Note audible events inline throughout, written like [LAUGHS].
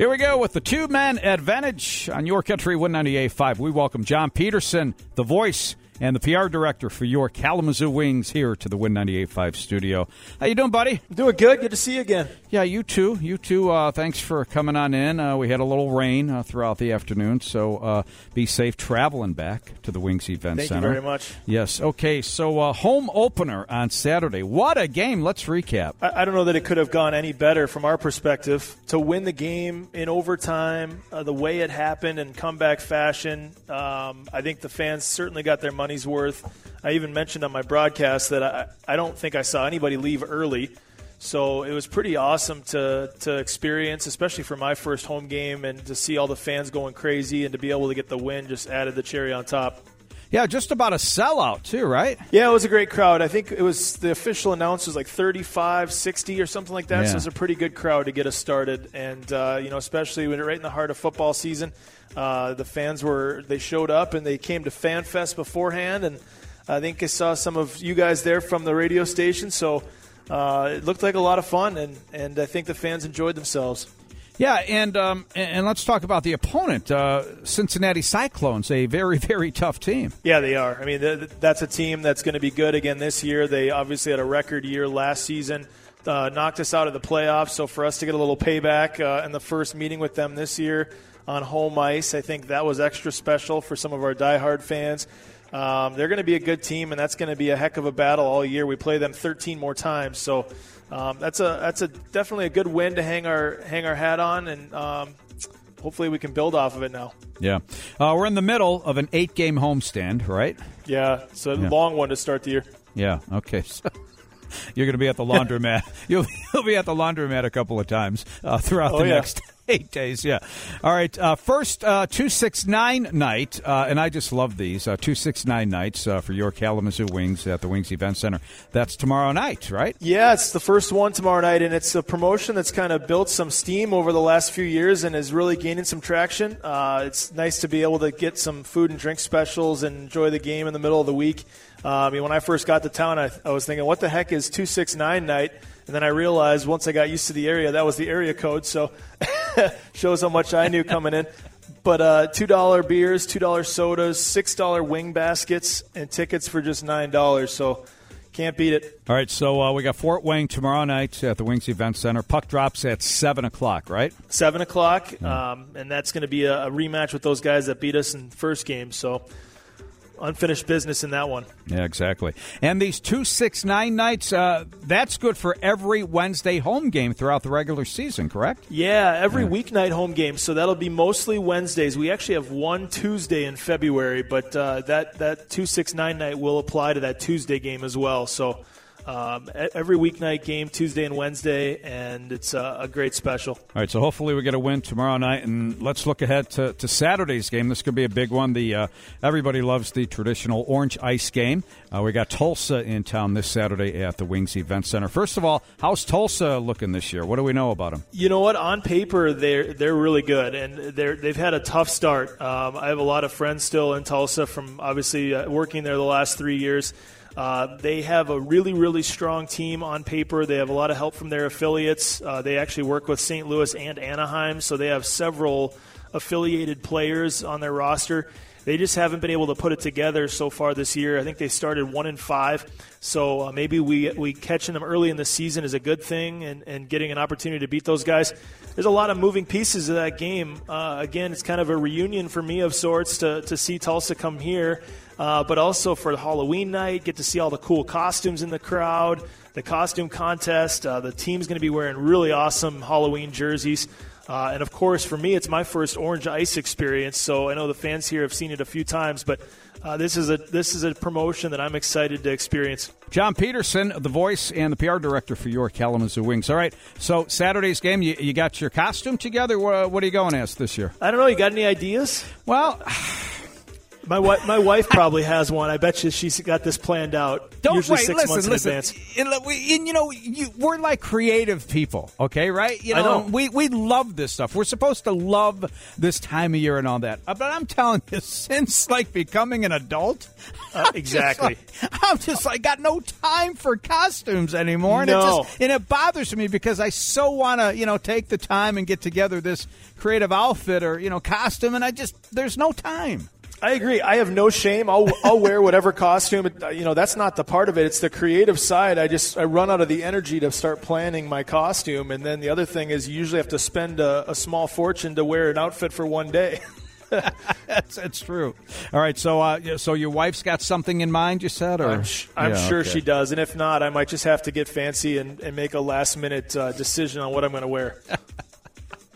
Here we go with the two man advantage on your country 198.5. We welcome John Peterson, the voice and the PR director for your Kalamazoo Wings here to the Win 98.5 studio. How you doing, buddy? Doing good. Good to see you again. Yeah, you too. You too. Uh, thanks for coming on in. Uh, we had a little rain uh, throughout the afternoon, so uh, be safe traveling back to the Wings Event Thank Center. you very much. Yes. Okay. So uh, home opener on Saturday. What a game! Let's recap. I, I don't know that it could have gone any better from our perspective to win the game in overtime, uh, the way it happened in comeback fashion. Um, I think the fans certainly got their money's worth. I even mentioned on my broadcast that I, I don't think I saw anybody leave early. So it was pretty awesome to, to experience, especially for my first home game, and to see all the fans going crazy and to be able to get the win just added the cherry on top. Yeah, just about a sellout too, right? Yeah, it was a great crowd. I think it was the official announce was like 35, 60 or something like that. Yeah. So it was a pretty good crowd to get us started, and uh, you know, especially when right in the heart of football season, uh, the fans were they showed up and they came to Fan Fest beforehand, and I think I saw some of you guys there from the radio station. So uh, it looked like a lot of fun, and and I think the fans enjoyed themselves. Yeah, and um, and, let's talk about the opponent, uh, Cincinnati Cyclones, a very [LAUGHS] very tough team. Yeah, they are. I mean, th- that's a team that's going to be good again this year. They obviously had a record year last season, uh, knocked us out of the playoffs. So for us to get a little payback uh, in the first meeting with them this year on home ice, I think that was extra special for some of our diehard fans. Um, they're going to be a good team, and that's going to be a heck of a battle all year. We play them 13 more times, so um, that's a that's a definitely a good win to hang our hang our hat on, and um, hopefully we can build off of it now. Yeah, uh, we're in the middle of an eight game homestand, right? Yeah, it's a Yeah. long one to start the year. Yeah. Okay. [LAUGHS] So you're going to be at the [LAUGHS] laundromat. you'll, you'll be at the laundromat a couple of times uh, throughout Oh, the yeah. next eight days. Yeah. All right. Uh, first, uh, two six nine night, uh, and I just love these uh, two six nine nights uh, for your Kalamazoo Wings at the Wings Event Center. That's tomorrow night, right? Yeah, it's the first one tomorrow night, and it's a promotion that's kind of built some steam over the last few years and is really gaining some traction. Uh, it's nice to be able to get some food and drink specials and enjoy the game in the middle of the week. Uh, I mean, when I first got to town, I, I was thinking, what the heck is 269 night? And then I realized once I got used to the area, that was the area code. So [LAUGHS] shows how much I knew coming in. But uh, two dollar beers, two dollar sodas, six dollar wing baskets, and tickets for just nine dollars. So can't beat it. All right. So uh, we got Fort Wayne tomorrow night at the Wings Event Center. Puck drops at seven o'clock, right? seven o'clock, um, and that's going to be a, a rematch with those guys that beat us in the first game. So unfinished business in that one. Yeah, exactly. And these two six nine nights, uh, that's good for every Wednesday home game throughout the regular season, correct? Yeah, every weeknight home game. So that'll be mostly Wednesdays. We actually have one Tuesday in February, but uh, that that two six nine night will apply to that Tuesday game as well. So. Um, every weeknight game, Tuesday and Wednesday, and it's a, a great special. All right, so hopefully we get a win tomorrow night, and let's look ahead to, to Saturday's game. This could be a big one. The uh, everybody loves the traditional orange ice game. Uh, we got Tulsa in town this Saturday at the Wings Event Center. First of all, how's Tulsa looking this year? What do we know about them? You know what? On paper, they're they're really good, and they're they've had a tough start. Um, I have a lot of friends still in Tulsa from obviously uh, working there the last three years. Uh, they have a really really strong team on paper. They have a lot of help from their affiliates. Uh, they actually work with St. Louis and Anaheim, so they have several affiliated players on their roster. They just haven't been able to put it together so far this year. I think they started one in five, so uh, maybe we we catching them early in the season is a good thing, and, and getting an opportunity to beat those guys. There's a lot of moving pieces of that game. Uh, again, it's kind of a reunion for me of sorts to to see Tulsa come here, uh, but also for the Halloween night, get to see all the cool costumes in the crowd, the costume contest. Uh, the team's going to be wearing really awesome Halloween jerseys. Uh, and of course, for me, it's my first orange ice experience. So I know the fans here have seen it a few times, but uh, this is a this is a promotion that I'm excited to experience. John Peterson, the voice and the PR director for your Kalamazoo Wings. All right, so Saturday's game, you, you got your costume together. What, what are you going as this year? I don't know. You got any ideas? Well, My wife, my wife probably has one. I bet you she's got this planned out. Don't usually wait. six listen, months listen. in advance. And, and, you know, you, we're like creative people, okay? Right? You I know. we we love this stuff. We're supposed to love this time of year and all that. Uh, But I'm telling you, [LAUGHS] since like becoming an adult, Uh, I'm just exactly. like- I'm just like got no time for costumes anymore, and it No. just and it bothers me because I so want to you know take the time and get together this creative outfit or you know costume, and I just there's no time. I agree. I have no shame. I'll I'll wear whatever costume. You know, that's not the part of it. It's the creative side. I just I run out of the energy to start planning my costume, and then the other thing is you usually have to spend a, a small fortune to wear an outfit for one day. [LAUGHS] That's that's true. All right, so uh, so your wife's got something in mind, you said, or I'm, sh- I'm Yeah, sure okay. she does, and if not, I might just have to get fancy and, and make a last minute uh, decision on what I'm going to wear. [LAUGHS]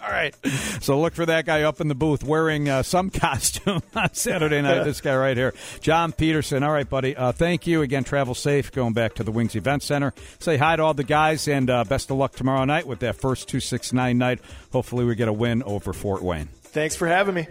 All right. So look for that guy up in the booth wearing uh, some [LAUGHS] costume on Saturday night. this guy right here, John Peterson. All right, buddy. Uh, thank you again. Travel safe. Going back to the Wings Event Center. Say hi to all the guys and uh, best of luck tomorrow night with that first two six nine night. Hopefully, we get a win over Fort Wayne. Thanks for having me.